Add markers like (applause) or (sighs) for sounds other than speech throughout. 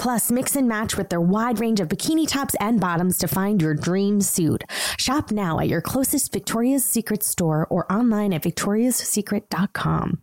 Plus, mix and match with their wide range of bikini tops and bottoms to find your dream suit. Shop now at your closest Victoria's Secret store or online at victoriassecret.com.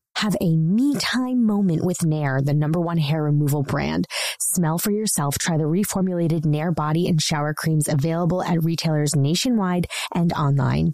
Have a me time moment with Nair, the number one hair removal brand. Smell for yourself. Try the reformulated Nair body and shower creams available at retailers nationwide and online.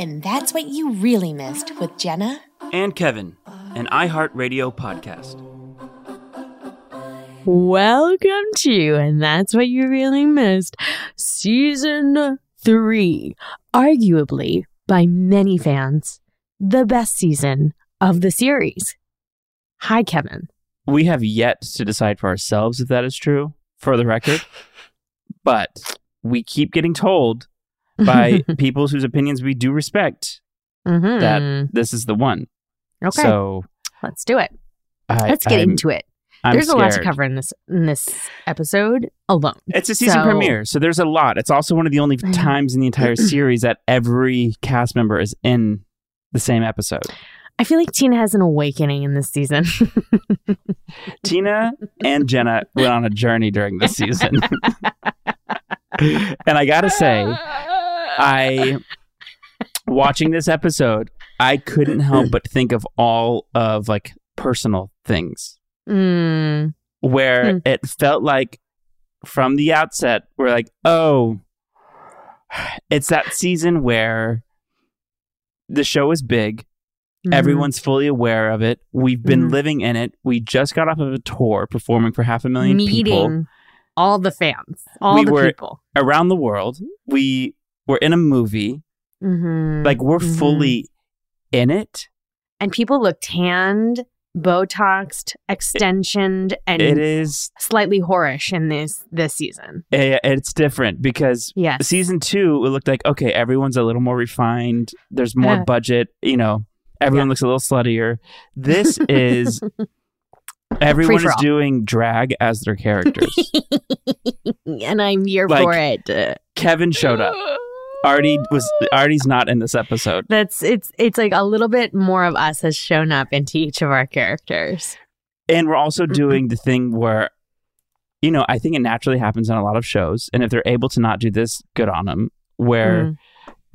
And that's what you really missed with Jenna and Kevin, an iHeartRadio podcast. Welcome to, and that's what you really missed, season three. Arguably, by many fans, the best season of the series. Hi, Kevin. We have yet to decide for ourselves if that is true, for the record. (laughs) but we keep getting told by (laughs) people whose opinions we do respect Mhm. that this is the one. okay, So let's do it. I, Let's get I'm- into it. I'm There's a lot to cover in this in this episode alone. It's a season So- premiere, so there's a lot. It's also one of the only times in the entire (clears throat) series that every cast member is in the same episode. I feel like Tina has an awakening in this season. (laughs) Tina and Jenna went on a journey during this season. (laughs) and I gotta say, I watching this episode, I couldn't help but think of all of like personal things Mm, where Hmm. it felt like from the outset we're like, oh, it's that season where the show is big. mhm. Everyone's fully aware of it. We've been Mhm. living in it. We just got off of a tour performing for half a million meeting people all the fans, all We the people. around the world. We were in a movie. Mhm, Like we're mhm. fully in it. and people look tanned, botoxed, extensioned, and It is slightly whorish in this this season. eh, it's different because Yes, season two, it looked like okay, everyone's a little more refined. There's more Uh. budget. You know, everyone Yeah. looks a little sluttier. This is (laughs) everyone is doing drag as their characters. (laughs) and I'm here Like- for it. Kevin showed up. (gasps) (laughs) Artie was Artie's not in this episode. That's it's it's like a little bit more of us has shown up into each of our characters. And we're also Mm-hmm. doing the thing where, you know, I think it naturally happens on a lot of shows. And if they're able to not do this, good on them. Where Mm.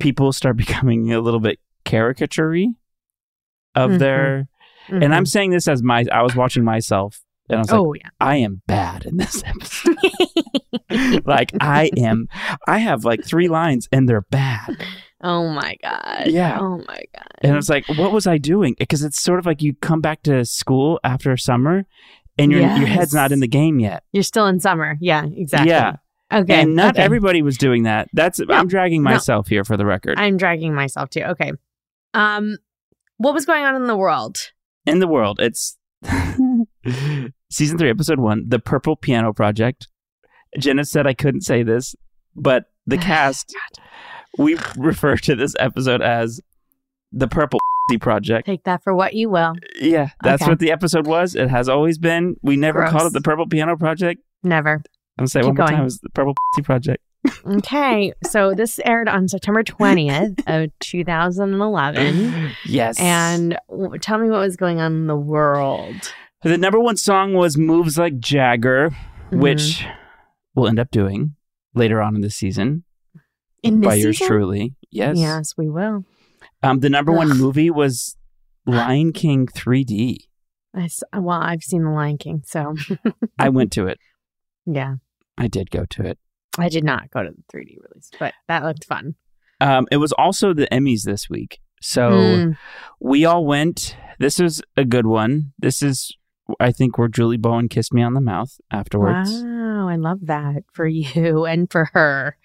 people start (laughs) becoming a little bit caricaturey of Mhm. their. And I'm saying this as my. I was watching myself, and I was like, oh yeah. I am bad in this episode. (laughs) like I am. I have like three lines, and they're bad. Oh my god. Yeah. Oh my god. And I was like, what was I doing? Because it's sort of like you come back to school after summer and your your head's not in the game yet. You're still in summer. Yeah, exactly. Yeah. Okay. and not okay. everybody was doing that. That's I'm dragging No. myself here for the record. I'm dragging myself too. Okay. Um, what was going on in the world? in the world, it's (laughs) season three, episode one, the Purple Piano Project. Jenna said I couldn't say this, but the (sighs) cast we refer to this episode as the Purple (laughs) Project. Take that for what you will. Yeah, that's Okay. what the episode was. It has always been. We never Gross. called it the Purple Piano Project. Never. I'm gonna say it Keep one more time. It was the Purple (laughs) Project. Okay. so this aired on September 20th of 2011. (gasps) yes. And w- tell me what was going on in the world. The number one song was "Moves Like Jagger," Mhm. which we'll end up doing later on in the season in this by yours season? truly. Yes. Yes, we will. Um, the number one movie was Lion King 3D. I well, I've seen The Lion King, so (laughs) I went to it. yeah. I did go to it. I did not go to the 3D release, but that looked fun. Um, it was also the Emmys this week. So Mm, we all went. This is a good one. This is, I think, where Julie Bowen kissed me on the mouth afterwards. wow, I love that for (laughs) you and for her.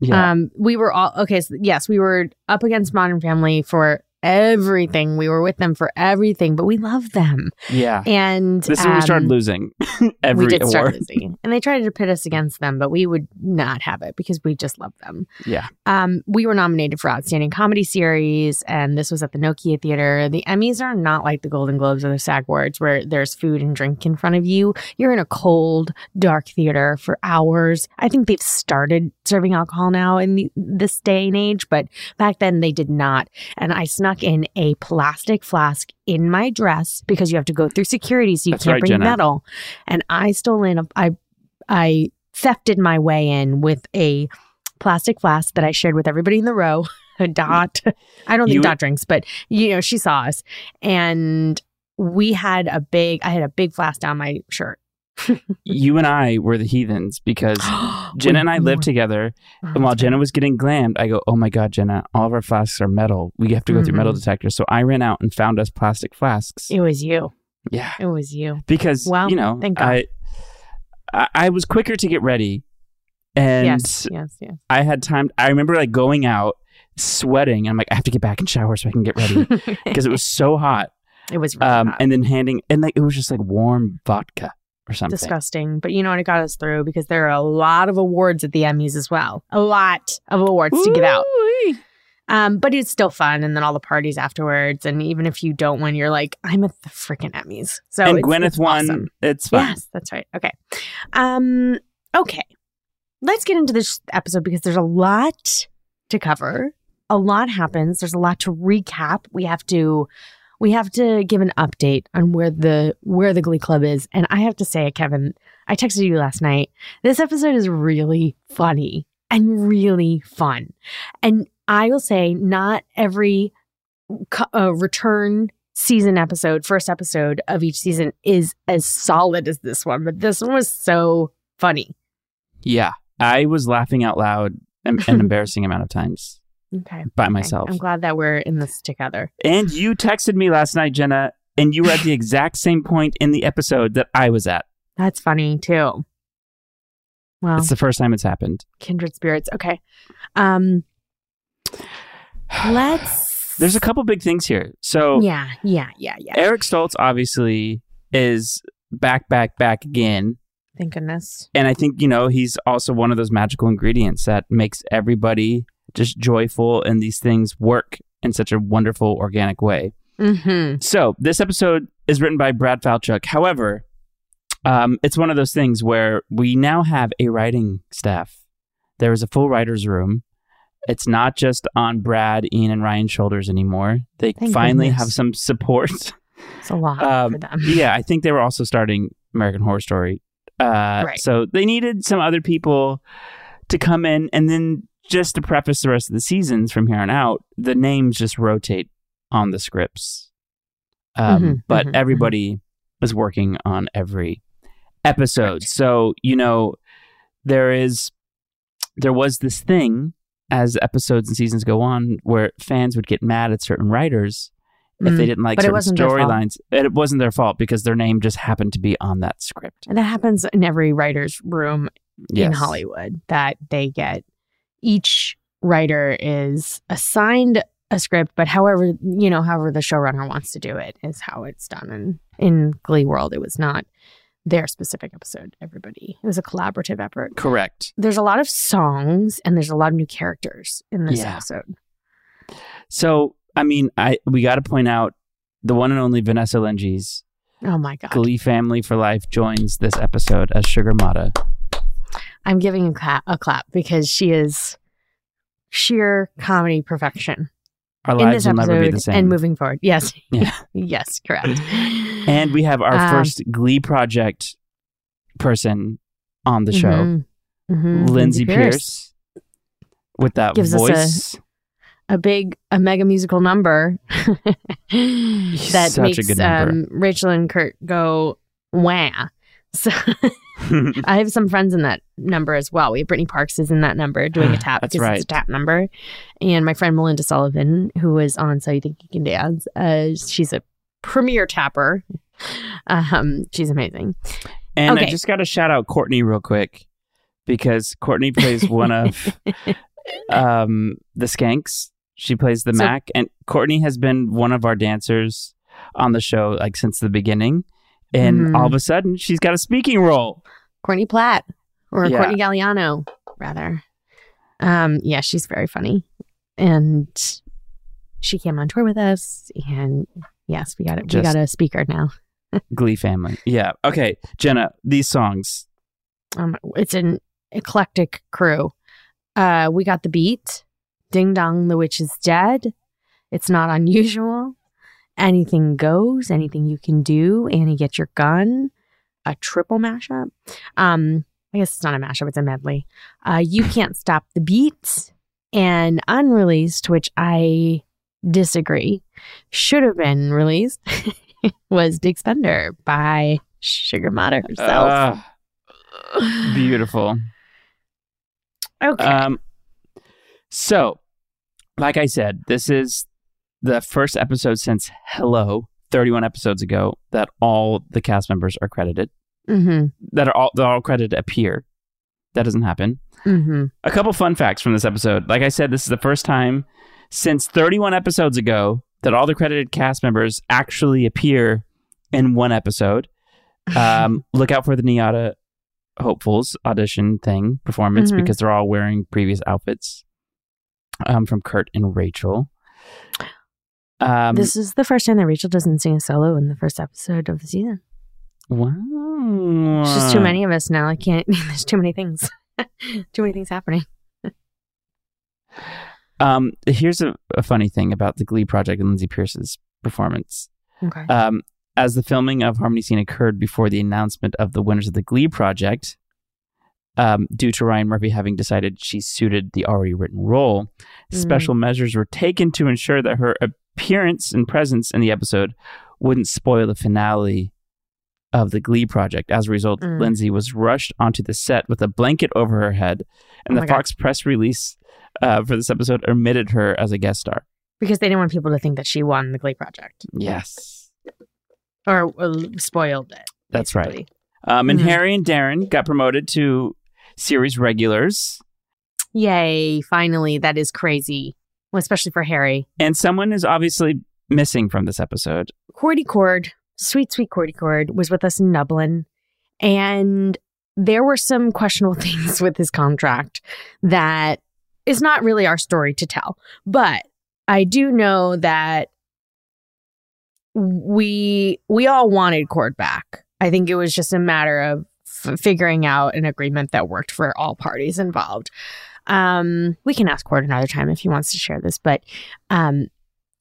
Yeah. Um, we were all okay. So yes, we were up against Modern Family for everything. We were with them for everything, but we love them. yeah. And This is when we started um, losing (laughs) every we did award. start losing, and they tried to pit us against them, but we would not have it because we just love them. Yeah. Um, we were nominated for Outstanding Comedy Series, and this was at the Nokia Theater. The Emmys are not like the Golden Globes or the SAG Awards, where there's food and drink in front of you. You're in a cold, dark theater for hours. I think they've started serving alcohol now in the, this day and age, but back then they did not. And I snuck in a plastic flask in my dress because you have to go through security, so you That's can't right, bring Jenna. metal. And I stole in a, I, I thefted my way in with a plastic flask that I shared with everybody in the row. (laughs) Dot, I don't think You- Dot drinks, but you know she saw us, and we had a big. I had a big flask down my shirt. You and I were the heathens because (gasps) Jenna and I lived together. And while Jenna was getting glammed, I go, "Oh my god, Jenna! All of our flasks are metal. We have to go through metal Mhm. detectors." So I ran out and found us plastic flasks. It was you. Yeah, It was you. because Well, you know, thank God. I, I I was quicker to get ready, and yes, yes, yes. I had time. I remember like going out, sweating, and I'm like, I have to get back and shower so I can get ready (laughs) because it was so hot. it was really Um, hot. and then handing and like it was just like warm vodka or something. disgusting. But you know what? It got us through because there are a lot of awards at the Emmys as well. A lot of awards to give out. Um, but it's still fun, and then all the parties afterwards. And even if you don't win, you're like, I'm at the freaking Emmys. So and it's, Gwyneth it's won. awesome. It's fun. Yes, that's right. Okay. Um, okay. Let's get into this episode because there's a lot to cover. A lot happens. There's a lot to recap. We have to we have to give an update on where the where the Glee Club is. And I have to say, Kevin, I texted you last night. This episode is really funny and really fun. And I will say, not every uh, return season episode, first episode of each season is as solid as this one, but this one was so funny. Yeah, I was laughing out loud an, an (laughs) embarrassing amount of times Okay. by Okay. myself. I'm glad that we're in this together. And you texted me last night, Jenna, and you were at the (laughs) exact same point in the episode that I was at. That's funny too. Well, It's the first time it's happened. kindred spirits. Okay. Um (sighs) let's There's a couple big things here. So Yeah, yeah, yeah, yeah. Eric Stoltz obviously is back, back, back again. Thank goodness. And I think, you know, he's also one of those magical ingredients that makes everybody just joyful and these things work in such a wonderful, organic way. Mm-hmm. So this episode is written by Brad Falchuk. However, um, it's one of those things where we now have a writing staff. There is a full writer's room. It's not just on Brad, Ian, and Ryan's shoulders anymore. They Thank finally goodness. have some support. (laughs) It's a lot Um, for them. yeah, I think they were also starting American Horror Story. Uh, Right. So they needed some other people to come in. And then just to preface the rest of the seasons from here on out, the names just rotate on the scripts. Um, Mhm, but mhm, everybody is working on every episode. So, you know, there is, there was this thing as episodes and seasons go on, where fans would get mad at certain writers if they Mm, didn't like but certain wasn't their fault. storylines. And It wasn't their fault because their name just happened to be on that script. And that happens in every writer's room in Hollywood that they get each writer is assigned a script, but however, you know, however the showrunner wants to do it is how it's done. And in Glee World, it was not their specific episode, everybody. It was a collaborative effort. Correct. There's a lot of songs and there's a lot of new characters in this Yeah. episode. So, I mean, I we got to point out the one and only Vanessa Lengies, Oh my God. Glee family for life, joins this episode as Sugar Motta. I'm giving a clap, a clap because she is sheer comedy perfection. Our in lives this will never be the same. and moving forward. Yes. (laughs) Yeah. (laughs) yes, correct. (laughs) And we have our Um, first Glee project person on the show, Mhm. Mhm. Lindsay Pearce, with that Gives us a- voice. a big, a mega musical number that Such a makes good number. Um, Rachel and Kurt go wah. So (laughs) I have some friends in that number as well. We have Brittany Parks is in that number doing a (gasps) tap That's because it's a tap number, and my friend Melinda Sullivan, who was on So You Think You Can Dance, uh, she's a premier tapper. (laughs) Um, she's amazing. and I Okay. just got to shout out Courtney real quick because Courtney plays one of (laughs) um, the Skanks. She plays the So- Mac, and Courtney has been one of our dancers on the show like since the beginning. And Mhm. all of a sudden, she's got a speaking role. Courtney Platt or Yeah. Courtney Galliano, rather. Um, yeah, she's very funny, and she came on tour with us. And yes, we got it. We got a speaker now. (laughs) Glee family. Yeah. Okay, Jenna, these songs. Um, it's an eclectic crew. Uh, we got the beat. Ding dong, the witch is dead. It's not unusual. Anything goes. Anything you can do. Annie, get your gun. A triple mashup. Um, I guess it's not a mashup. It's a medley. Uh, you can't stop the Beats And unreleased, which I disagree, should have been released, (laughs) was Big Spender by Sugar Motta herself. Ah, beautiful. (sighs) okay. Um, so, like I said, this is the first episode since Hello, 31 episodes ago, that all the cast members are credited. mm-hmm. That are all that all credited appear. That doesn't happen. Mm-hmm. A couple fun facts from this episode. Like I said, this is the first time since 31 episodes ago that all the credited cast members actually appear in one episode. (laughs) Um, look out for the NYADA hopefuls audition thing performance Mhm. because they're all wearing previous outfits um, from Kurt and Rachel. Um, this is the first time that Rachel doesn't sing a solo in the first episode of the season. wow. It's just too many of us now. I can't. (laughs) There's too many things. (laughs) too many things happening. Um, here's a, a funny thing about the Glee project and Lindsay Pearce's performance. Okay. Um, as the filming of Harmony Scene occurred before the announcement of the winners of the Glee project, um, due to Ryan Murphy having decided she suited the already written role, Mm. special measures were taken to ensure that her appearance and presence in the episode wouldn't spoil the finale of the Glee project. As a result, Mm. Lindsay was rushed onto the set with a blanket over her head, and Oh the my God. Fox press release uh, for this episode omitted her as a guest star. because they didn't want people to think that she won the Glee project Yes. or uh, spoiled it. That's right. Um, and Mhm. Harry and Darren got promoted to series regulars, Yay! Finally, that is crazy. Well, especially for Harry. and someone is obviously missing from this episode. Cordy Chord, sweet, sweet Cordy Chord, was with us in Dublin. And there were some questionable (laughs) things with his contract that is not really our story to tell. But I do know that we we all wanted Chord back. I think it was just a matter of figuring out an agreement that worked for all parties involved. Um, we can ask Chord another time if he wants to share this, but um,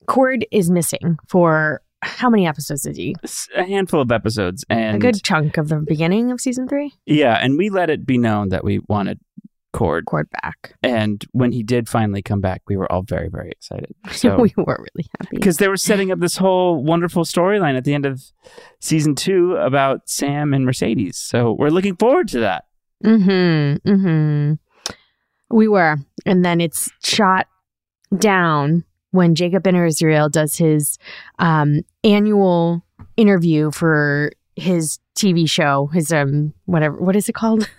Chord is missing for how many episodes is he? A handful of episodes, and a good chunk of the beginning of season three. yeah, and we let it be known that we wanted Chord, Chord back. and when he did finally come back, we were all very, very excited. So. (laughs) we were really happy. because they were setting up this whole wonderful storyline at the end of season two about Sam and Mercedes. So we're looking forward to that. Mm-hmm. Mm-hmm. We were. And then it's shot down when Jacob Israel does his um, annual interview for his TV show, his um whatever what is it called?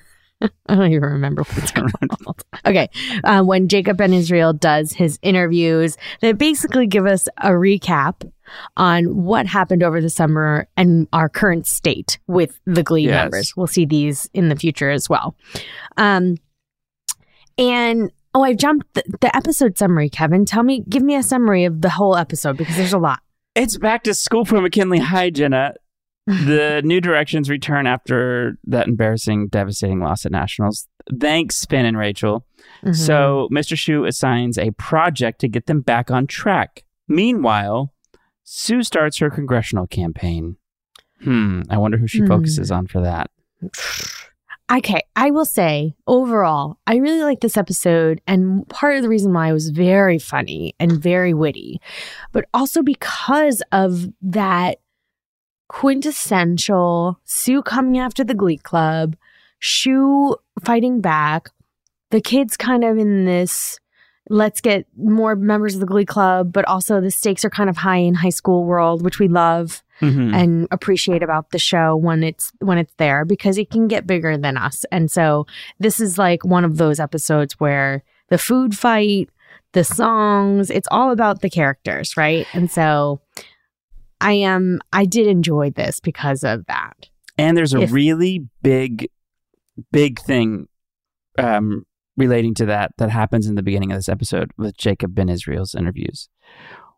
(laughs) I don't even remember what it's (laughs) called. okay. Uh, when Jacob Ben Israel does his interviews they basically give us a recap on what happened over the summer and our current state with the Glee Yes. members. We'll see these in the future as well. Um, and oh, I jumped the, the episode summary, Kevin. Tell me, give me a summary of the whole episode because there's a lot. It's back to school for McKinley High, Jenna. (laughs) The new directions return after that embarrassing, devastating loss at Nationals. Thanks, Finn and Rachel. Mhm. So Mr. Schue assigns a project to get them back on track. Meanwhile, Sue starts her congressional campaign. Hmm, I wonder who she Hmm. focuses on for that. (sighs) Okay, I will say overall, I really like this episode, and part of the reason why it was very funny and very witty, but also because of that quintessential Sue coming after the Glee Club, Schue fighting back, the kids kind of in this let's get more members of the Glee Club, but also the stakes are kind of high in high school world, which we love Mhm. and appreciate about the show when it's when it's there because it can get bigger than us. And so this is like one of those episodes where the food fight, the songs, it's all about the characters, right? And so I am I did enjoy this because of that. And there's a If- really big, big thing um, relating to that that happens in the beginning of this episode with Jacob Ben Israel's interviews,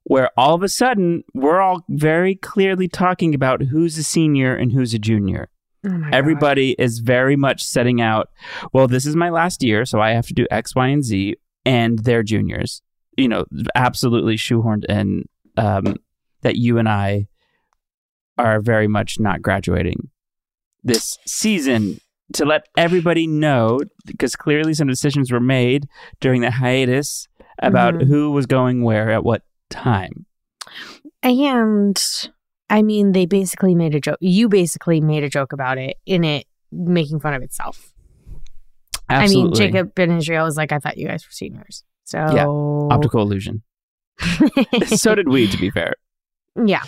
where all of a sudden we're all very clearly talking about who's a senior and who's a junior. Oh Everybody is very much setting out, well, this is my last year, so I have to do X, Y, and Z, and they're juniors. You know, absolutely shoehorned in um, that you and I are very much not graduating this season to let everybody know, because clearly some decisions were made during the hiatus about Mhm. who was going where at what time. And I mean they basically made a joke. You basically made a joke about it in it making fun of itself. Absolutely. I mean Jacob Ben Israel was like, I thought you guys were seniors. So Yeah, Optical illusion. (laughs) so did we, to be fair. Yeah.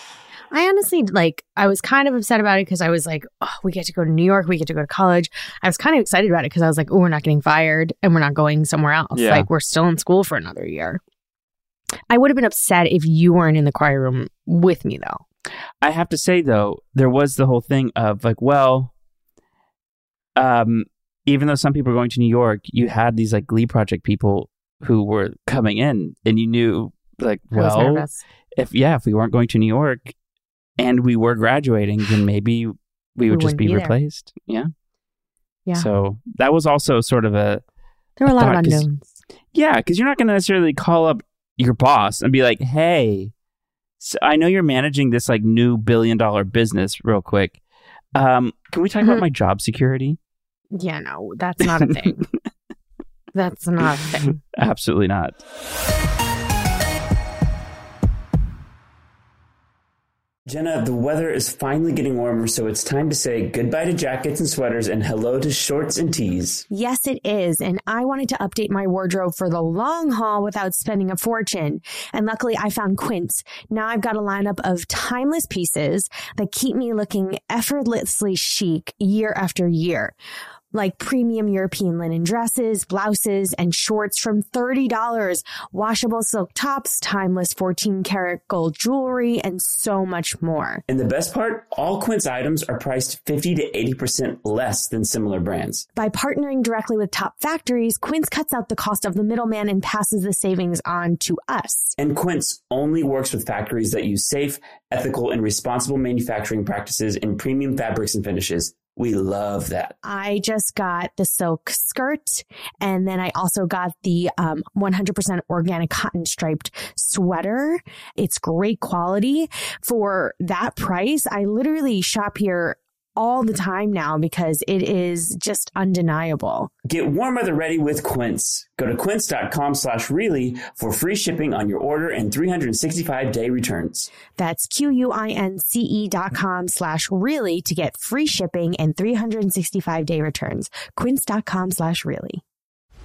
I honestly like I was kind of upset about it because I was like, oh, we get to go to New York, we get to go to college. I was kind of excited about it because I was like, oh, we're not getting fired and we're not going somewhere else. Yeah. Like we're still in school for another year. I would have been upset if you weren't in the choir room with me though. I have to say though, there was the whole thing of like, well, um, even though some people were going to New York, you had these like Glee Project people who were coming in, and you knew like, well, nervous. If yeah, if we weren't going to New York and we were graduating, then (sighs) maybe we would just wouldn't be, be replaced. Yeah. Yeah. So that was also sort of a There were a lot of thought, 'cause- unknowns. yeah, because you're not going to necessarily call up your boss and be like, "Hey, so I know you're managing this like new billion dollar business, real quick. Um, can we talk about Mhm. my job security?" Yeah, no, that's not a thing. (laughs) that's not a thing. Absolutely not. Jenna, the weather is finally getting warmer, so it's time to say goodbye to jackets and sweaters and hello to shorts and tees. Yes, it is. And I wanted to update my wardrobe for the long haul without spending a fortune. And luckily I found Quince. Now I've got a lineup of timeless pieces that keep me looking effortlessly chic year after year. Like premium European linen dresses, blouses, and shorts from $30, washable silk tops, timeless 14 karat gold jewelry, and so much more. And the best part, all Quince items are priced 50 to 80% less than similar brands. By partnering directly with top factories, Quince cuts out the cost of the middleman and passes the savings on to us. And Quince only works with factories that use safe, ethical, and responsible manufacturing practices in premium fabrics and finishes. We love that. I just got the silk skirt and then I also got the um, 100% organic cotton striped sweater. It's great quality for that price. I literally shop here all the time now because it is just undeniable. Get warm weather ready with Quince. Go to quince.com slash really for free shipping on your order and 365 day returns. That's Q-U-I-N-C-E dot com slash really to get free shipping and 365 day returns. Quince.com slash really.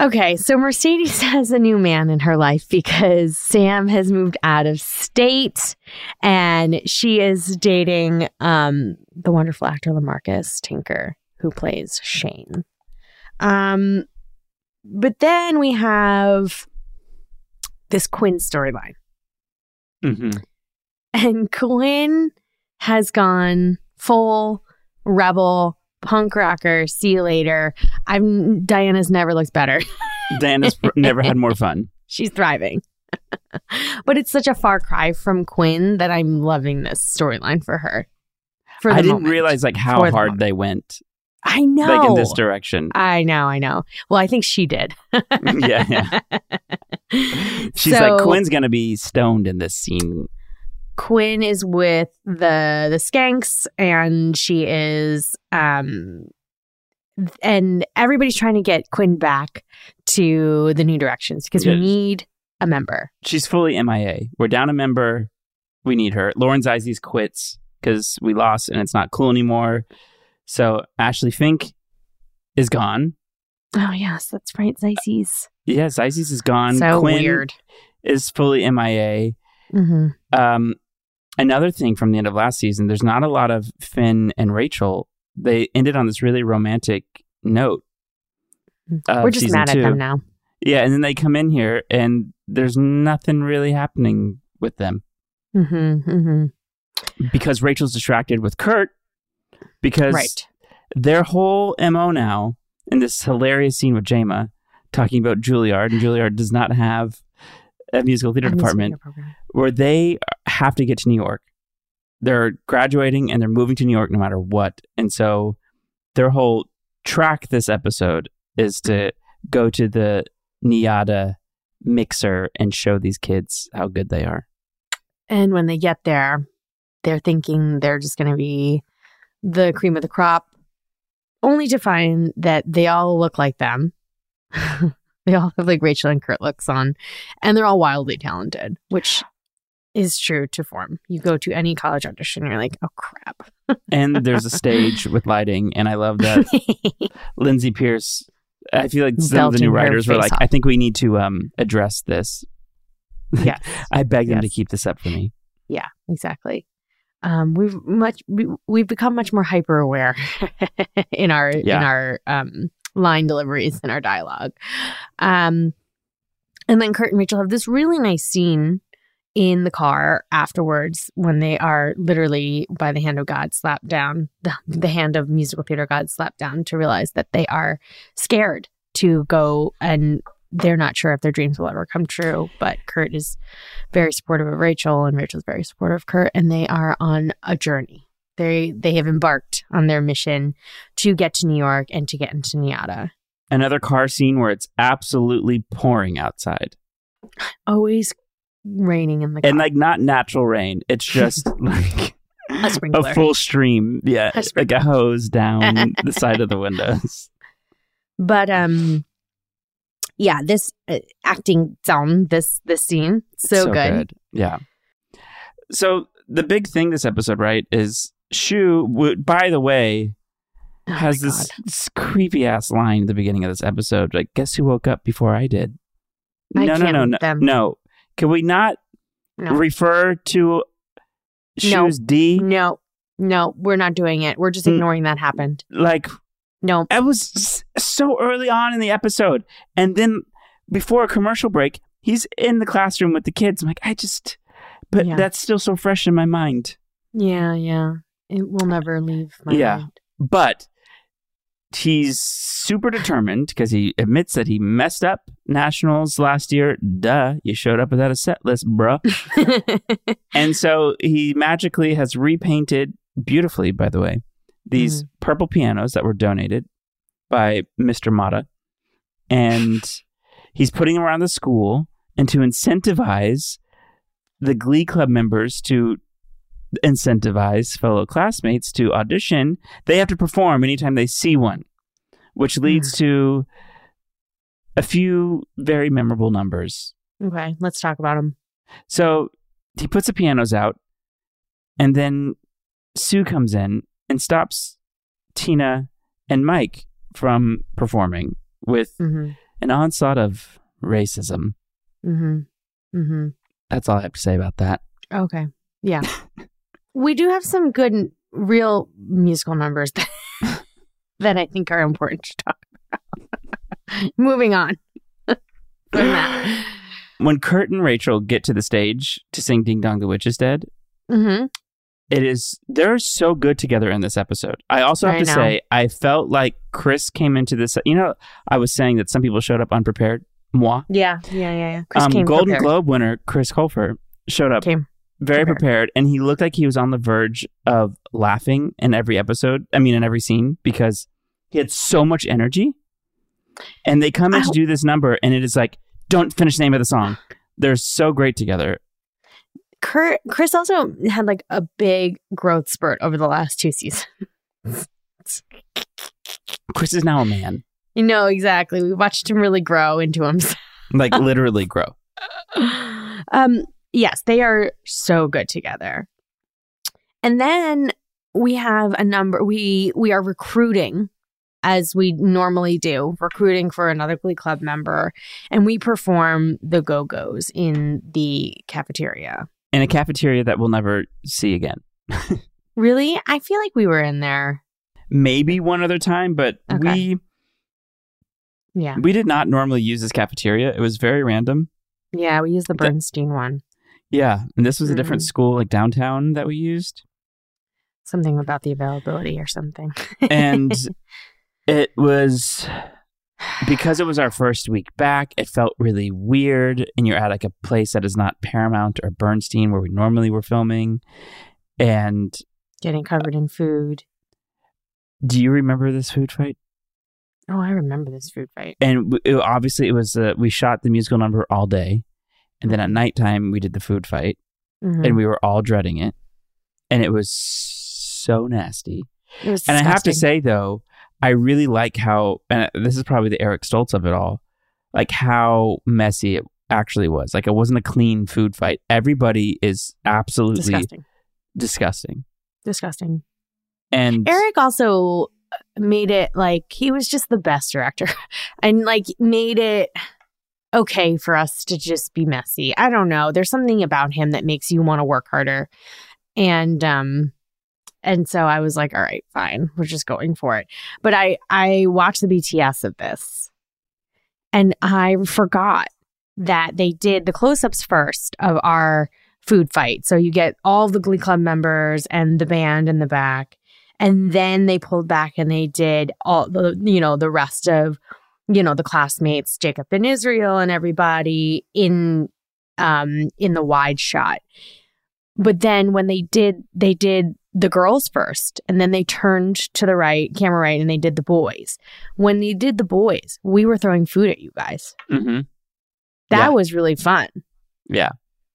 Okay, so Mercedes (laughs) has a new man in her life because Sam has moved out of state and she is dating um, the wonderful actor Lamarcus Tinker, who plays Shane. Um, but then we have this Quinn storyline. Mm-hmm. And Quinn has gone full rebel punk rocker. See you later. I'm Diana's never looked better. (laughs) Diana's never had more fun. (laughs) She's thriving. (laughs) but it's such a far cry from Quinn that I'm loving this storyline for her. For the I didn't moment. realize like how For hard moment. they went I know. like in this direction. I know, I know. Well, I think she did. yeah, yeah. She's So- like Quinn's gonna be stoned in this scene. Quinn is with the the skanks and she is um and everybody's trying to get Quinn back to the new directions because we need a member. She's fully MIA. We're down a member. We need her. Lauren Zizes quits because we lost and it's not cool anymore. So Ashley Fink is gone. Oh yes, that's right, Zizes. Yes, Zizes is gone. So Quinn weird. is fully MIA. hmm Um, another thing from the end of last season, there's not a lot of Finn and Rachel. They ended on this really romantic note. We're just mad two. at them now. Yeah, and then they come in here and there's nothing really happening with them hmm hmm because Rachel's distracted with Kurt because Right. their whole MO now in this hilarious scene with Jama talking about Juilliard and Juilliard does not have a musical theater I'm department program. where they have to get to New York. They're graduating and they're moving to New York no matter what. And so their whole track this episode is to go to the NYADA mixer and show these kids how good they are. And when they get there, they're thinking they're just going to be the cream of the crop, only to find that they all look like them. (laughs) they all have like Rachel and Kurt looks on, and they're all wildly talented, which is true to form. You go to any college audition, you're like, oh crap. (laughs) And there's a stage with lighting. And I love that (laughs) Lindsay Pearce. I feel like some of the new writers were like, off. I think we need to um, address this. (laughs) Yeah, I beg them to keep this up for me. Yeah, exactly. Um, we've much we, we've become much more hyper aware in our Yeah. in our um, line deliveries and our dialogue. Um, and then Kurt and Rachel have this really nice scene in the car afterwards when they are literally by the hand of God slapped down the, the hand of musical theater God slapped down to realize that they are scared to go and they're not sure if their dreams will ever come true. But Kurt is very supportive of Rachel and Rachel's very supportive of Kurt and they are on a journey They they have embarked on their mission to get to New York and to get into NYADA. Another car scene where it's absolutely pouring outside. Always raining in the car. And like not natural rain. It's just (laughs) like a sprinkler. a full stream. Yeah. A like a hose down (laughs) the side of the windows. But um, yeah, this uh, acting down this this scene so, good. Yeah. So the big thing this episode, right, is Schue. Would, by the way, Oh has this, this creepy ass line at the beginning of this episode. Like, guess who woke up before I did? I no, no, no, them. no. Can we not No. refer to No. D? No, no, we're not doing it. We're just Mm. ignoring that happened. Like, No, it was so early on in the episode, and then before a commercial break, he's in the classroom with the kids. I'm like, I just, but Yeah. that's still so fresh in my mind. yeah, yeah, it will never leave my Yeah. mind. but he's super determined because he admits that he messed up nationals last year. Duh, you showed up without a set list, bruh. (laughs) and so he magically has repainted beautifully, by the way, these mm-hmm. purple pianos that were donated by Mr. Motta. And he's putting them around the school and to incentivize the Glee Club members to incentivize fellow classmates to audition, they have to perform anytime they see one, which leads to a few very memorable numbers. okay, let's talk about them. So he puts the pianos out, and then Sue comes in and stops Tina and Mike from performing with Mm-hmm. an onslaught of racism. Mm-hmm. Mm-hmm. That's all I have to say about that. Okay. Yeah. (laughs) we do have some good real musical numbers (laughs) that, that I think are important to talk about. (laughs) Moving on. (laughs) (gasps) When Kurt and Rachel get to the stage to sing Ding Dong the Witch is Dead, Mm-hmm. it is they're so good together in this episode. I also have I to know. say I felt like Chris came into this. You know, I was saying that some people showed up unprepared. Moi, Yeah. Yeah. Yeah. Yeah. Chris um, came Golden prepared. Globe winner Chris Colfer showed up Came. Very prepared. prepared. and he looked like he was on the verge of laughing in every episode. I mean, in every scene because he had so much energy. And they come in I to do this number, and it is like, don't finish the name of the song. (sighs) They're so great together. Kurt, Chris also had like a big growth spurt over the last two seasons. (laughs) Chris is now a man, You know, exactly. We watched him really grow into himself. like (laughs) literally grow. um, yes, they are so good together. And then we have a number we we are recruiting as we normally do, recruiting for another Glee Club member, and we perform the Go Go's in the cafeteria. In a cafeteria that we'll never see again. (laughs) Really? I feel like we were in there. maybe one other time, but Okay. we Yeah. we did not normally use this cafeteria. It was very random. Yeah, we used the The- Bernstein one. Yeah, and this was a different Mhm. school, like downtown, that we used, Something about the availability or something. and (laughs) it was because it was our first week back. It felt really weird, and you're at like a place that is not Paramount or Bernstein, where we normally were filming. And Getting covered in food. do you remember this food fight? Oh, I remember this food fight. and it, obviously it was uh, we shot the musical number all day and then at nighttime we did the food fight Mhm. and we were all dreading it and it was so nasty. It was and i have to say though i really like how and this is probably the eric stoltz of it all like how messy it actually was. Like it wasn't a clean food fight. Everybody is absolutely disgusting. disgusting. Disgusting. and Eric also made it like he was just the best director. (laughs) And like made it okay for us to just be messy. I don't know. There's something about him that makes you want to work harder. And um and so I was like, all right, fine. We're just going for it. But I I watched the BTS of this and I forgot that they did the close-ups first of our food fight. So you get all the Glee Club members and the band in the back and then they pulled back and they did all the you know the rest of you know the classmates jacob and israel and everybody in um in the wide shot but then when they did they did the girls first, and then they turned to the right, camera right, and they did the boys. When they did the boys, we were throwing food at you guys. Mm-hmm. That Yeah. was really fun. Yeah,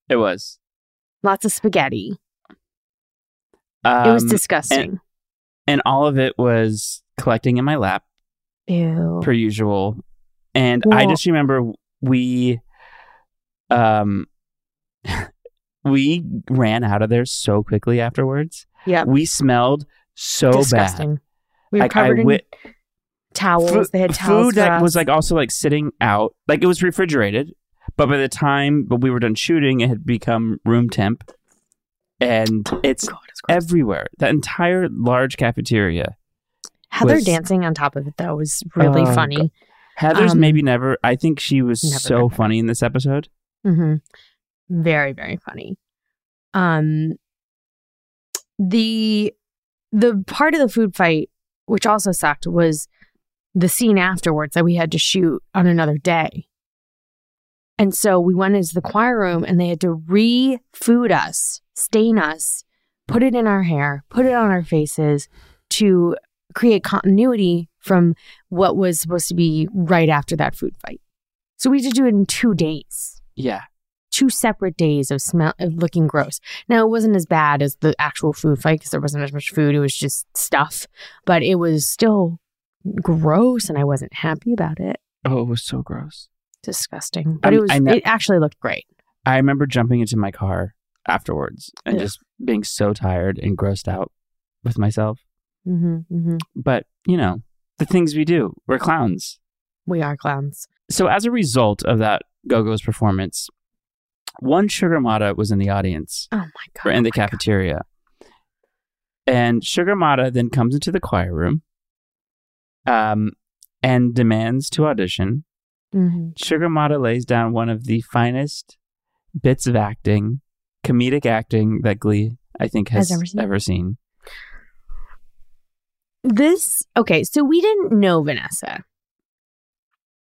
it was. Lots of spaghetti. Um, it was disgusting. and all of it was collecting in my lap Ew. per usual. And I just remember we, um, (laughs) we ran out of there so quickly afterwards. Yeah. We smelled so bad. disgusting. We were Like, I covered in wi- towels. They had towels. food that was like also like sitting out, like it was refrigerated, but by the time but we were done shooting, it had become room temp, and it's God, it's everywhere. That entire large cafeteria. Heather was- dancing on top of it though was really Oh, funny. Heather's Um, maybe never. I think she was so been funny in this episode. hmm Very, very funny. Um, the the part of the food fight, which also sucked, was the scene afterwards that we had to shoot on another day. And so we went into the choir room and they had to re-food us, stain us, put it in our hair, put it on our faces to create continuity from what was supposed to be right after that food fight. So we had to do it in two days Yeah, two separate days of smell of looking gross. Now it wasn't as bad as the actual food fight because there wasn't as much food. It was just stuff, but it was still gross, and I wasn't happy about it. oh, it was so gross. Disgusting, but Um, it was. Know- it actually looked great. I remember jumping into my car afterwards and Ugh. just being so tired and grossed out with myself. Hmm hmm But you know, the things we do, we're clowns. We are clowns. So as a result of that Go-Go's performance, one Sugar Motta was in the audience Oh my god! or in the oh my God. cafeteria. And Sugar Motta then comes into the choir room um, and demands to audition. Mhm. Sugar Motta lays down one of the finest bits of acting, comedic acting that Glee, I think, has, Has ever seen. ever seen. This okay. So we didn't know Vanessa.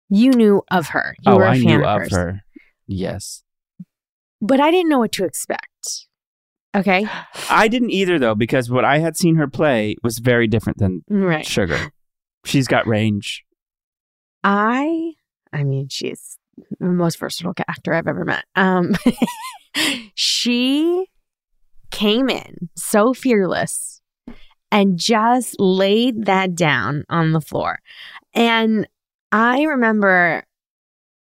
You knew of her. You oh, were a I fan knew of hers. her. Yes. but I didn't know what to expect. Okay, I didn't either, though, because what I had seen her play was very different than right. Sugar. She's got range. I, I mean, she's the most versatile actor I've ever met. Um, (laughs) she came in so fearless and just laid that down on the floor. And I remember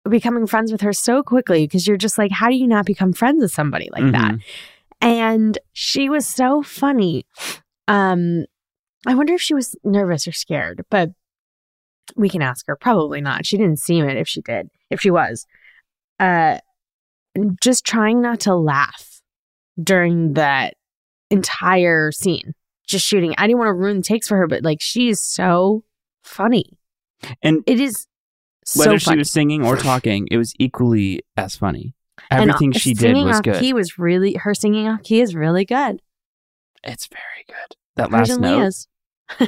becoming friends with her so quickly because you're just like, how do you not become friends with somebody like that? Mhm. and she was so funny. Um, I wonder if she was nervous or scared, but we can ask her. Probably not. She didn't seem it. If she did, if she was, uh, just trying not to laugh during that entire scene, just shooting. I didn't want to ruin takes for her, but like she is so funny. And It is so whether she was singing or talking, it was equally as funny. And, uh, Everything she did was good. Key was really her singing off key is really good. It's very good. That last and note Leah's.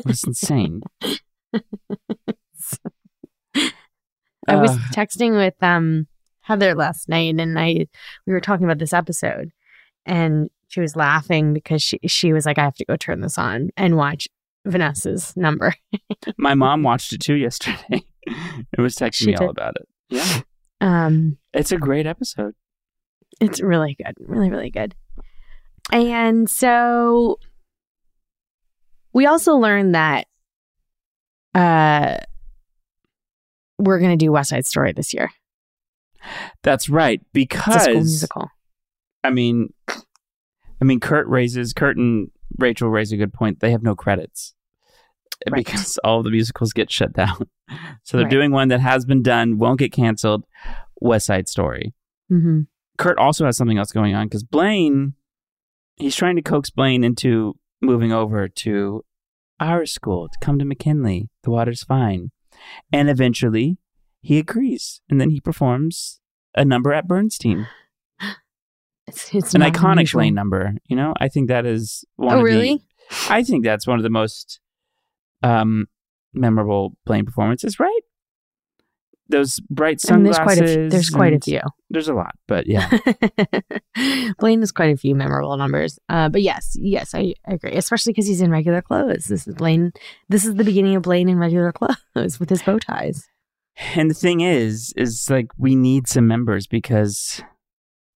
was insane. (laughs) I was Uh, texting with um Heather last night and I we were talking about this episode and she was laughing because she she was like I have to go turn this on and watch Vanessa's number. (laughs) my mom watched it too yesterday. (laughs) it was texting She me all about it. Yeah. Um It's a great episode. it's really good. Really really good. And so we also learned that uh we're going to do West Side Story this year. That's right. It's a school Because musical. I mean I mean Kurt raises Kurt and Rachel raise a good point. They have no credits. Right. Because (laughs) all the musicals get shut down. (laughs) So they're Right. doing one that has been done, won't get canceled, West Side Story. Mhm. Kurt also has something else going on because Blaine, he's trying to coax Blaine into moving over to our school to come to McKinley. The water's fine. And eventually he agrees. And then he performs a number at Bernstein, It's, it's an iconic unusual. Blaine number. You know, I think that is one Oh, of really? the, I think that's one of the most um, memorable Blaine performances, right? those bright I mean, there's sunglasses. quite a few, there's quite a few. There's a lot, but yeah. (laughs) Blaine has quite a few memorable numbers. Uh, but yes, yes, I, I agree. Especially because he's in regular clothes. This is Blaine. This is the beginning of Blaine in regular (laughs) clothes with his bow ties. and the thing is, is like we need some members because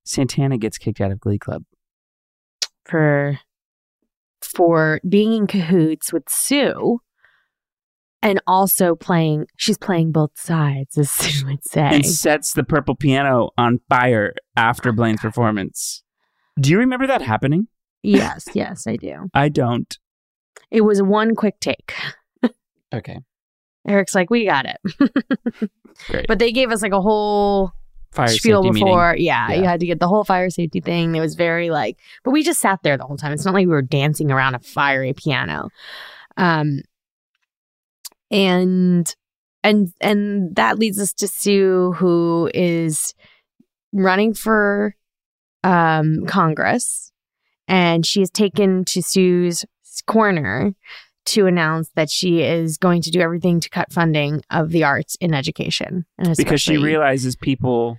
Santana gets kicked out of Glee Club. for for being in cahoots with Sue and also playing she's playing both sides as (laughs) Sue would say. and sets the purple piano on fire after oh Blaine's performance. Do you remember that happening? yes, yes, I do. (laughs) I don't. It was one quick take. Okay. Eric's like, we got it. (laughs) But they gave us like a whole Fire spiel safety meeting. before. Yeah, you had to get the whole fire safety thing. It was very like, but we just sat there the whole time. It's not like we were dancing around a fiery piano. Um, and and and that leads us to Sue, who is running for um Congress, and she is taken to Sue's corner to announce that she is going to do everything to cut funding of the arts in education, and because she realizes people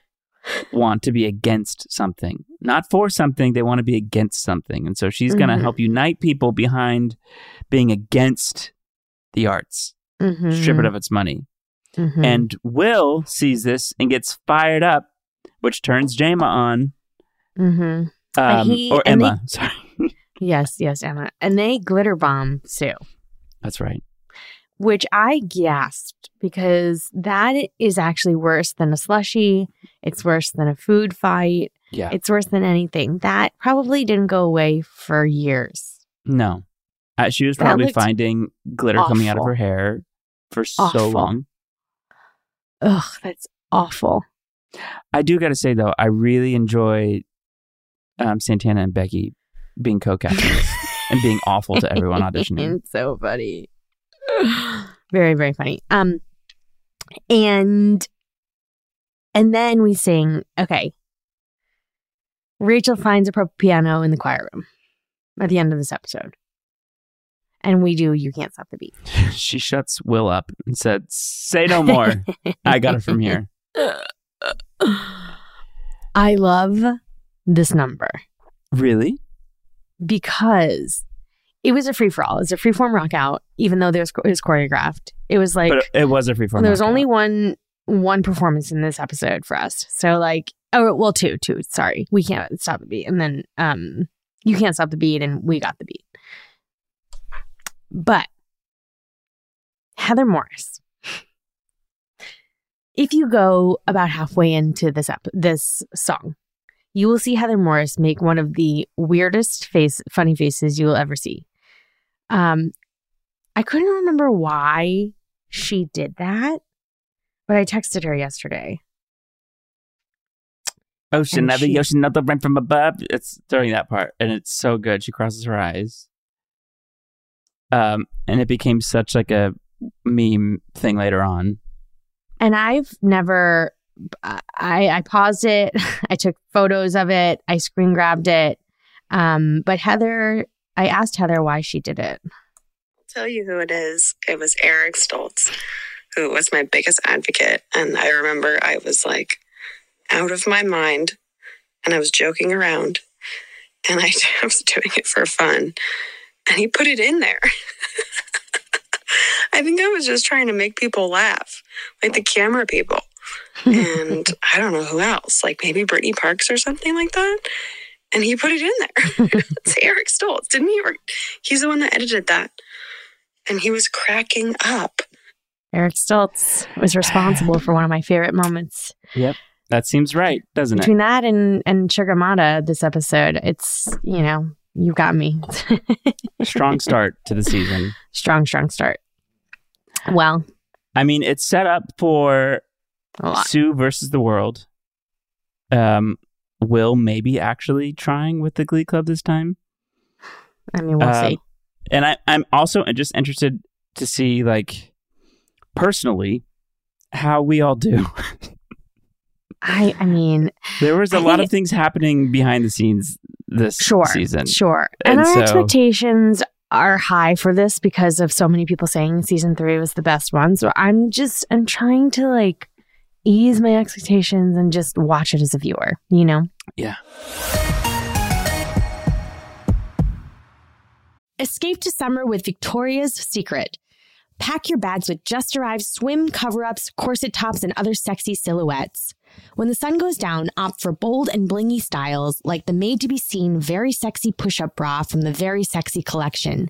want to be against something, not for something. They want to be against something, and so she's going to help unite people behind being against the arts, Mhm. strip it of its money. Mhm. And Will sees this and gets fired up, which turns Jayma on, Mhm. um, he- or and they- Emma. (laughs) Sorry, Yes, yes, Emma. And they glitter bomb Sue, that's right. Which I gasped because that is actually worse than a slushy. It's worse than a food fight. Yeah, It's worse than anything. That probably didn't go away for years. no, uh, she was probably finding glitter coming out of her hair for so long. Ugh, that's awful. I do got to say though, I really enjoy um, Santana and Becky being (laughs) co-captains and being awful to everyone (laughs) auditioning. so funny. (sighs) very, very funny. Um and and then we sing, okay. Rachel finds a proper piano in the choir room at the end of this episode. And we do You Can't Stop the Beat. (laughs) she shuts Will up and said, "Say no more. (laughs) I got it from here." I love this number Really? because it was a free for all. It's a freeform rock out, even though there's it was choreographed. It was like but it was a freeform. there was only one one performance in this episode for us. So like oh well two, two, sorry. We can't stop the beat. And then um you can't stop the beat and we got the beat. But Heather Morris. (laughs) If you go about halfway into this ep- this song, you will see Heather Morris make one of the weirdest face funny faces you will ever see. Um I couldn't remember why she did that, but I texted her yesterday. Ocean, and never she- ocean, not the rain from above. It's during that part, and it's so good. She crosses her eyes, um, and it became such like a meme thing later on. And I've never I I paused it, (laughs) I took photos of it, I screen grabbed it. Um, but Heather I asked Heather why she did it. I'll tell you who it is. It was Eric Stoltz, who was my biggest advocate. And I remember I was like out of my mind and I was joking around and I (laughs) was doing it for fun. And he put it in there. (laughs) I think I was just trying to make people laugh, like the camera people. (laughs) And I don't know who else, like maybe Brittany Parks or something like that. And he put it in there. (laughs) it's Eric Stoltz, didn't he? He's the one that edited that and he was cracking up. Eric Stoltz was responsible for one of my favorite moments. Yep. That seems right, doesn't it? Between that and and Sugar Motta this episode, it's you know, you got me. (laughs) Strong start to the season. strong, strong start. Well, I mean, it's set up for. Sue versus the world. Um, Will maybe actually trying with the Glee Club this time. I mean, we'll Um, see. and I, I'm also just interested to see, like, personally, how we all do. I I mean, (laughs) there was a I lot of things happening behind the scenes this sure, season. sure. And, And our so- expectations are high for this because of so many people saying season three was the best one. So I'm just I'm trying to like ease my expectations and just watch it as a viewer, you know? Yeah. Escape to summer with Victoria's Secret. Pack your bags with just arrived swim cover ups, corset tops, and other sexy silhouettes. When the sun goes down, opt for bold and blingy styles like the made to be seen very sexy push up bra from the Very Sexy collection.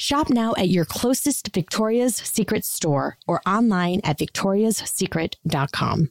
Shop now at your closest Victoria's Secret store or online at victoriassecret.com.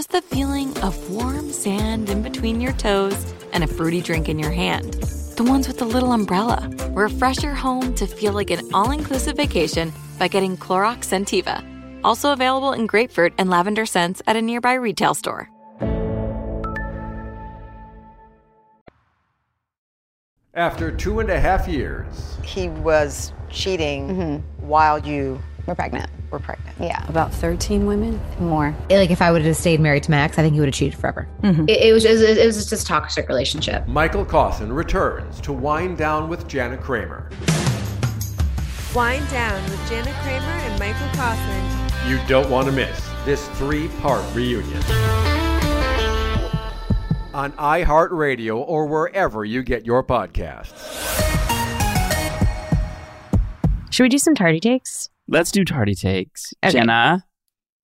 just the feeling of warm sand in between your toes and a fruity drink in your hand. The ones with the little umbrella. Refresh your home to feel like an all inclusive vacation by getting Clorox Scentiva. Also available in grapefruit and lavender scents at a nearby retail store. After two and a half years, he was cheating mm-hmm. while you We're pregnant. were pregnant. Yeah. About 13 women? More. Like, if I would have stayed married to Max, I think he would have cheated forever. Mm-hmm. It, it was just, it was just a toxic relationship. Michael Caussin returns to wind down with Jana Kramer. Wind Down with Jana Kramer and Michael Kaufman. You don't want to miss this three part reunion. On iHeartRadio or wherever you get your podcasts. Should we do some tardy takes? Let's do tardy takes. Okay. Jenna,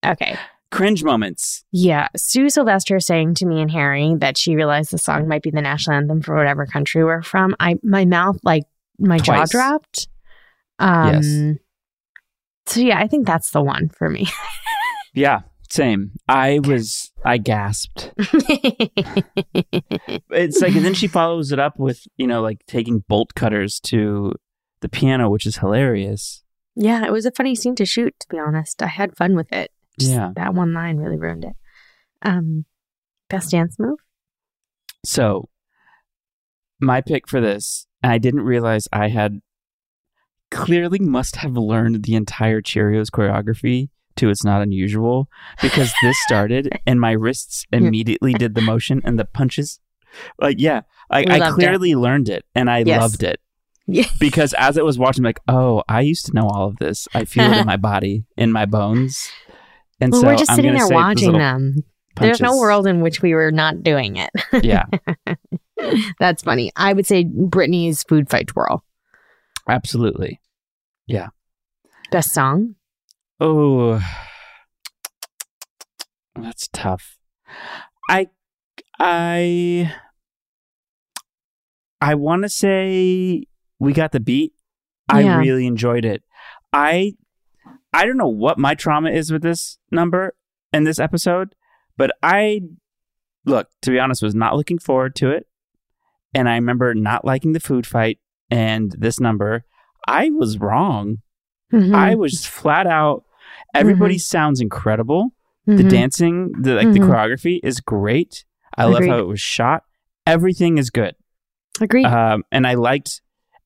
Okay. cringe moments. Yeah. Sue Sylvester saying to me and Harry that she realized the song might be the national anthem for whatever country we're from. I my mouth like my jaw dropped. Um Yes. so yeah, I think that's the one for me. (laughs) Yeah, same. I was, I gasped. (laughs) It's like, and then she follows it up with, you know, like taking bolt cutters to the piano, which is hilarious. Yeah, it was a funny scene to shoot, to be honest. I had fun with it. Just Yeah. That one line really ruined it. Um best dance move? So, my pick for this, and I didn't realize I had clearly must have learned the entire Cheerios choreography to It's Not Unusual because (laughs) this started and my wrists immediately did the motion and the punches. Like, yeah, I, I clearly learned it and I Yes. loved it Yeah. because as I was watching, like, oh, I used to know all of this. I feel it in (laughs) my body, in my bones. And well, so we're just I'm sitting there watching them. There's no world in which we were not doing it. Yeah, (laughs) That's funny. I would say Brittany's Food Fight Twirl. absolutely. Yeah. Best song? Oh, that's tough. I, I, I want to say we got the beat. I really enjoyed it. I I don't know what my trauma is with this number in this episode, but I look, to be honest, was not looking forward to it. And I remember not liking the food fight and this number. I was wrong. Mhm. I was flat out everybody sounds incredible. The Mhm. dancing, the like the Mhm. choreography is great. I love how it was shot. Everything is good. Agreed. Um, and I liked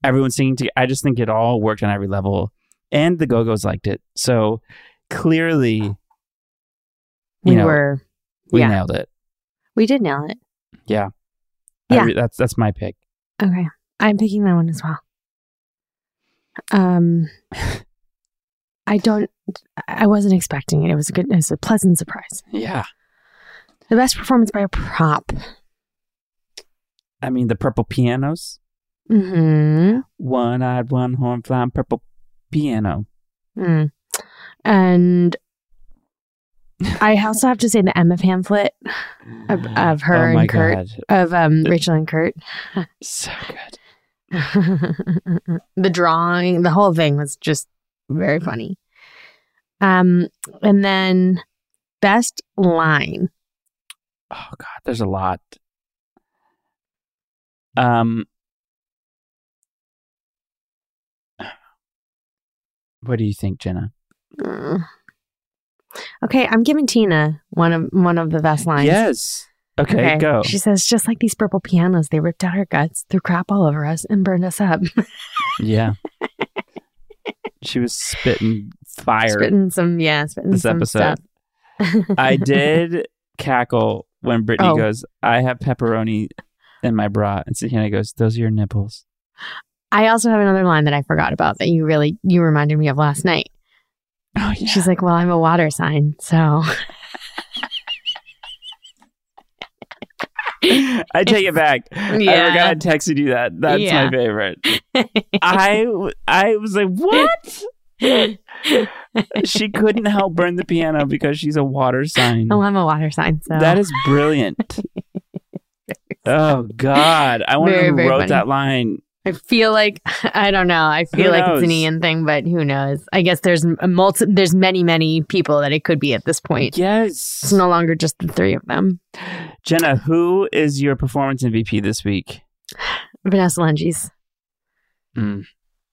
everyone singing together. I just think it all worked on every level, and the Go Go's liked it. So clearly, you we know, were. we yeah. nailed it. We did nail it. Yeah, Yeah. Re- that's that's my pick. Okay. I'm picking that one as well. Um I don't I wasn't expecting it. It was a good it was a pleasant surprise. Yeah, The best performance by a prop. I mean the purple pianos, Mm-hmm. one eyed, one horn, flying purple piano. Mm. And (laughs) I also have to say the Emma pamphlet of, (gasps) of her oh and Kurt god, of um Rachel and Kurt. (laughs) so good. the drawing, the whole thing was just very funny. Um, and then best line. Oh god, there's a lot. Um, what do you think, Jenna? Mm. Okay, I'm giving Tina one of one of the best lines. Yes. Okay, go. She says, just like these purple pianos, they ripped out our guts, threw crap all over us, and burned us up. (laughs) Yeah. she was spitting fire spitting some, yeah, spitting this some episode. stuff. I (laughs) did cackle when Brittany Oh. goes, I have pepperoni in my bra. And Santana goes, Those are your nipples. I also have another line that I forgot about that you really you reminded me of last night. Oh, yeah. She's like, "Well, I'm a water sign, so (laughs) I take it back. Yeah. I forgot I texted you that. That's Yeah. my favorite. (laughs) I I was like, What? she couldn't help burn the piano because she's a water sign. oh, I'm a water sign, so That is brilliant. (laughs) oh God, I wonder Very, who wrote funny. that line. I feel like (laughs) I don't know. I feel like it's an? Ian thing, but who knows? I guess there's a multi- There's many, many people that it could be at this point. Yes, It's no longer just the three of them. Jenna, who is your performance MVP this week? Vanessa Lengies. Mm.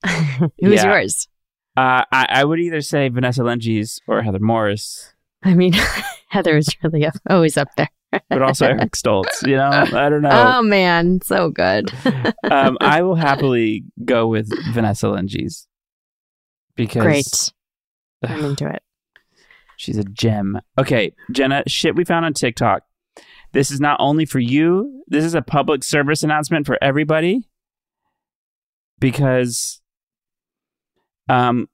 (laughs) Who's Yeah. yours? Uh, I, I would either say Vanessa Lengies or Heather Morris, I mean, (laughs) Heather is really up, always up there. But also (laughs) Eric Stoltz. You know, I don't know. Oh man, so good. (laughs) um, I will happily go with Vanessa Lengies because Great. I'm into it. She's a gem. Okay, Jenna, shit we found on TikTok. This is not only for you, this is a public service announcement for everybody because um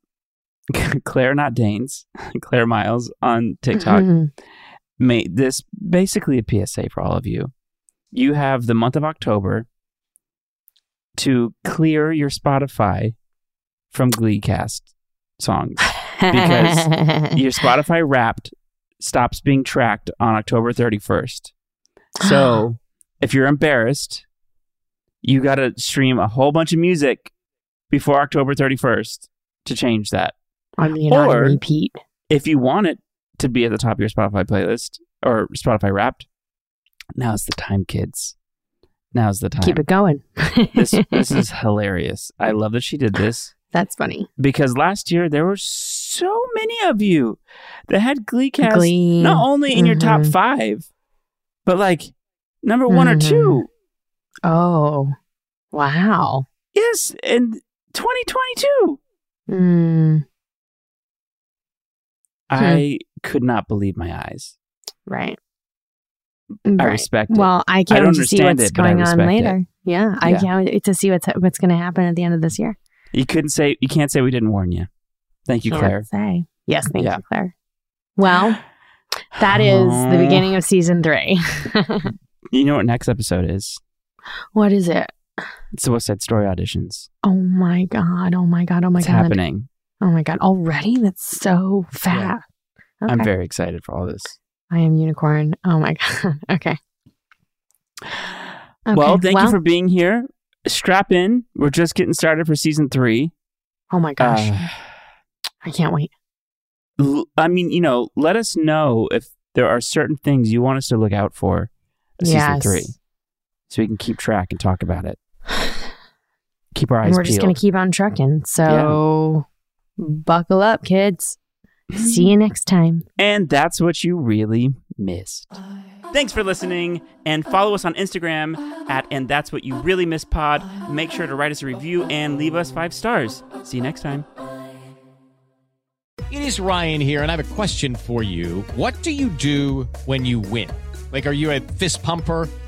(laughs) Claire not Danes, Claire Miles on TikTok Mhm. Made this basically a PSA for all of you. You have the month of October to clear your Spotify from Gleecast songs because (laughs) your Spotify Wrapped stops being tracked on October 31st. (gasps) So if you're embarrassed, you got to stream a whole bunch of music before October 31st to change that. I mean, on Or- repeat. If you want it to be at the top of your Spotify playlist or Spotify Wrapped, now's the time, kids. Now's the time. Keep it going. (laughs) this this is (laughs) hilarious. I love that she did this That's funny. because last year there were so many of you that had Gleecast Glee. not only in your top Mhm. five, but like number one or Mhm. two. Oh, wow. Yes, in 2022. Mm, Hmm. I could not believe my eyes. right. I Right. respect it. Well, I I can't don't wait to see understand what's it, going on respect it. later. Yeah, I Yeah. can't wait to see what's what's going to happen at the end of this year. You couldn't say you can't say we didn't warn you. Thank you, Can't Claire. Say yes, thank Yeah. you, Claire. Well, that (sighs) is the Oh. beginning of season three. (laughs) You know what next episode is? what is it? It's the West Side Story auditions. Oh my god! Oh my god! Oh my it's god! happening. Oh my god! Already? That's so fast. I'm very excited for all this. I am unicorn. Oh my (laughs) god. okay. well, Okay, thank you for being here. strap in. We're just getting started for season three. Oh my gosh. Uh, I can't wait. l- I mean, you know, let us know if there are certain things you want us to look out for season Yes. three, so we can keep track and talk about it. (sighs) Keep our eyes And we're peeled. just going to keep on trucking. So buckle up, kids. See you (laughs) next time. And that's what you really missed. Thanks for listening and follow us on Instagram at and that's what you really missed pod. Make sure to write us a review and leave us five stars. See you next time. It is Ryan here, and I have a question for you. What do you do when you win? Like, are you a fist pumper?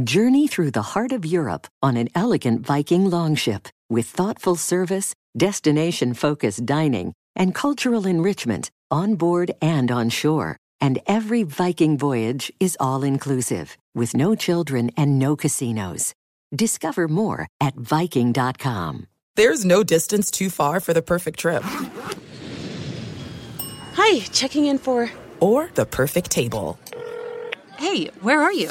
Journey through the heart of Europe on an elegant Viking longship with thoughtful service, destination focused dining, and cultural enrichment on board and on shore. And every Viking voyage is all inclusive, with no children and no casinos. Discover more at Viking.com. There's no distance too far for the perfect trip. Hi, checking in for. Or the perfect table. Hey, where are you?